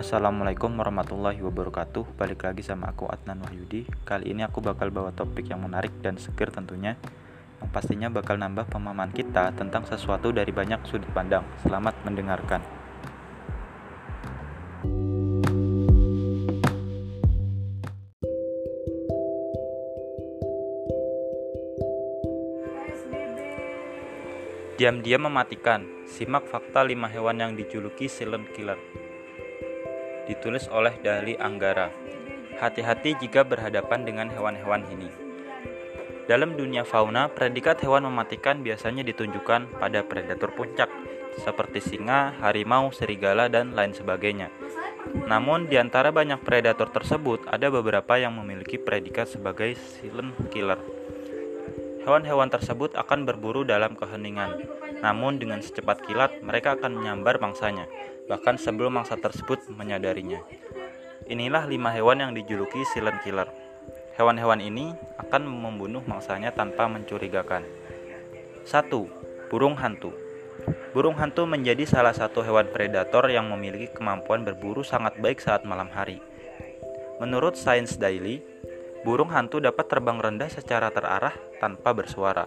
Assalamualaikum warahmatullahi wabarakatuh. Balik lagi sama aku Adnan Wahyudi. Kali ini aku bakal bawa topik yang menarik dan seger tentunya Yang pastinya bakal nambah pemahaman kita tentang sesuatu dari banyak sudut pandang. Selamat mendengarkan. Diam-diam mematikan. Simak fakta 5 hewan yang dijuluki silent killer Ditulis oleh Dali Anggara. Hati-hati jika berhadapan dengan hewan-hewan ini. Dalam dunia fauna, predikat hewan mematikan biasanya ditunjukkan pada predator puncak Seperti singa, harimau, serigala, dan lain sebagainya. Namun, di antara banyak predator tersebut, ada beberapa yang memiliki predikat sebagai silent killer. Hewan-hewan tersebut akan berburu dalam keheningan, namun dengan secepat kilat mereka akan menyambar mangsanya, bahkan sebelum mangsa tersebut menyadarinya. Inilah lima hewan yang dijuluki silent killer. Hewan-hewan ini akan membunuh mangsanya tanpa mencurigakan. 1. Burung hantu Burung hantu menjadi salah satu hewan predator yang memiliki kemampuan berburu sangat baik saat malam hari. Menurut Science Daily, Burung hantu dapat terbang rendah secara terarah tanpa bersuara.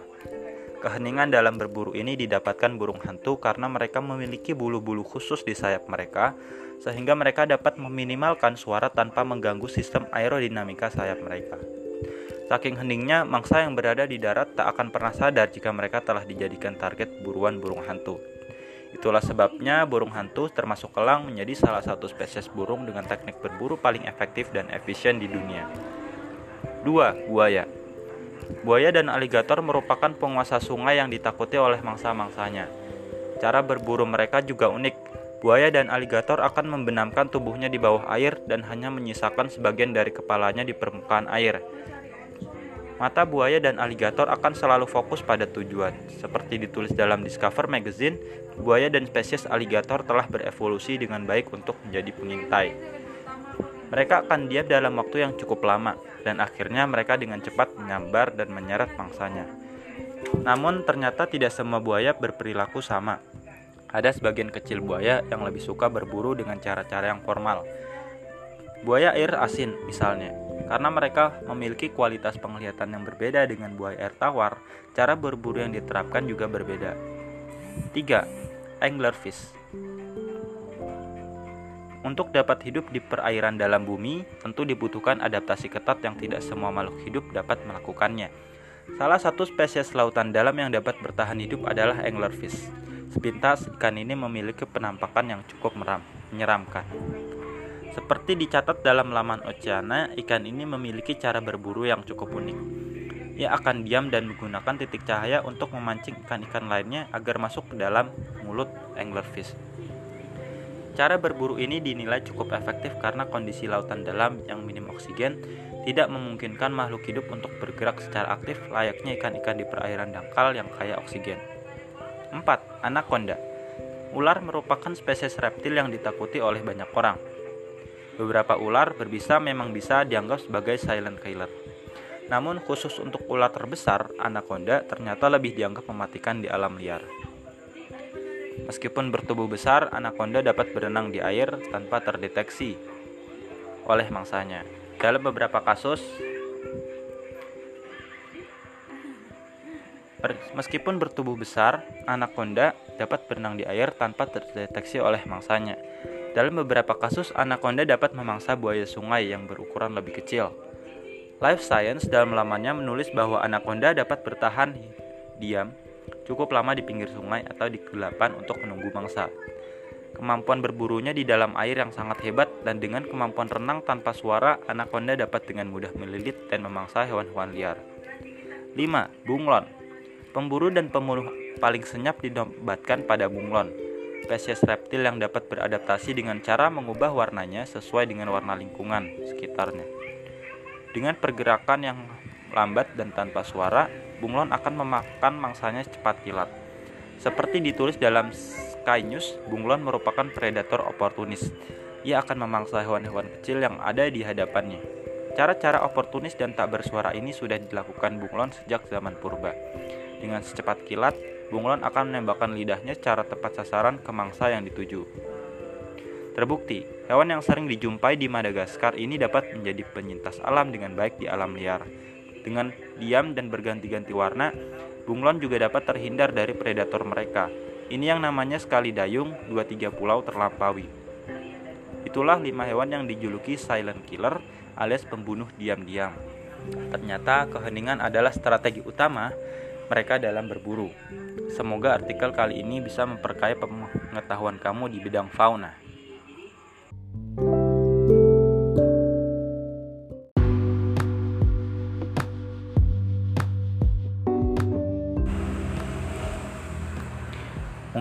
Keheningan dalam berburu ini didapatkan burung hantu karena mereka memiliki bulu-bulu khusus di sayap mereka, sehingga mereka dapat meminimalkan suara tanpa mengganggu sistem aerodinamika sayap mereka. Saking heningnya, mangsa yang berada di darat tak akan pernah sadar jika mereka telah dijadikan target buruan burung hantu. Itulah sebabnya burung hantu termasuk kelang menjadi salah satu spesies burung dengan teknik berburu paling efektif dan efisien di dunia. 2. Buaya Buaya dan aligator merupakan penguasa sungai yang ditakuti oleh mangsa-mangsanya. Cara berburu mereka juga unik. Buaya dan aligator akan membenamkan tubuhnya di bawah air dan hanya menyisakan sebagian dari kepalanya di permukaan air. Mata buaya dan aligator akan selalu fokus pada tujuan. Seperti ditulis dalam Discover Magazine, buaya dan spesies aligator telah berevolusi dengan baik untuk menjadi pengintai. Mereka akan diam dalam waktu yang cukup lama, dan akhirnya mereka dengan cepat menyambar dan menyeret mangsanya. Namun ternyata tidak semua buaya berperilaku sama. Ada sebagian kecil buaya yang lebih suka berburu dengan cara-cara yang formal. Buaya air asin misalnya, karena mereka memiliki kualitas penglihatan yang berbeda dengan buaya air tawar, cara berburu yang diterapkan juga berbeda. 3. Anglerfish untuk dapat hidup di perairan dalam bumi, tentu dibutuhkan adaptasi ketat yang tidak semua makhluk hidup dapat melakukannya. Salah satu spesies lautan dalam yang dapat bertahan hidup adalah anglerfish. Sepintas, ikan ini memiliki penampakan yang cukup meram, menyeramkan. Seperti dicatat dalam laman Oceana, ikan ini memiliki cara berburu yang cukup unik. Ia akan diam dan menggunakan titik cahaya untuk memancing ikan-ikan lainnya agar masuk ke dalam mulut anglerfish. Cara berburu ini dinilai cukup efektif karena kondisi lautan dalam yang minim oksigen tidak memungkinkan makhluk hidup untuk bergerak secara aktif layaknya ikan-ikan di perairan dangkal yang kaya oksigen. 4. Anaconda Ular merupakan spesies reptil yang ditakuti oleh banyak orang. Beberapa ular berbisa memang bisa dianggap sebagai silent killer. Namun khusus untuk ular terbesar, anaconda ternyata lebih dianggap mematikan di alam liar. Meskipun bertubuh besar, anaconda dapat berenang di air tanpa terdeteksi oleh mangsanya. Dalam beberapa kasus, meskipun bertubuh besar, anaconda dapat berenang di air tanpa terdeteksi oleh mangsanya. Dalam beberapa kasus, anaconda dapat memangsa buaya sungai yang berukuran lebih kecil. Life Science dalam lamannya menulis bahwa anaconda dapat bertahan diam cukup lama di pinggir sungai atau di kegelapan untuk menunggu mangsa. Kemampuan berburunya di dalam air yang sangat hebat dan dengan kemampuan renang tanpa suara, anaconda dapat dengan mudah melilit dan memangsa hewan-hewan liar. 5. Bunglon Pemburu dan pembunuh paling senyap dinobatkan pada bunglon, spesies reptil yang dapat beradaptasi dengan cara mengubah warnanya sesuai dengan warna lingkungan sekitarnya. Dengan pergerakan yang lambat dan tanpa suara, bunglon akan memakan mangsanya cepat kilat. Seperti ditulis dalam Sky News, bunglon merupakan predator oportunis. Ia akan memangsa hewan-hewan kecil yang ada di hadapannya. Cara-cara oportunis dan tak bersuara ini sudah dilakukan bunglon sejak zaman purba. Dengan secepat kilat, bunglon akan menembakkan lidahnya secara tepat sasaran ke mangsa yang dituju. Terbukti, hewan yang sering dijumpai di Madagaskar ini dapat menjadi penyintas alam dengan baik di alam liar. Dengan diam dan berganti-ganti warna, bunglon juga dapat terhindar dari predator mereka. Ini yang namanya sekali dayung, dua tiga pulau terlampaui. Itulah lima hewan yang dijuluki silent killer alias pembunuh diam-diam. Ternyata keheningan adalah strategi utama mereka dalam berburu. Semoga artikel kali ini bisa memperkaya pengetahuan kamu di bidang fauna.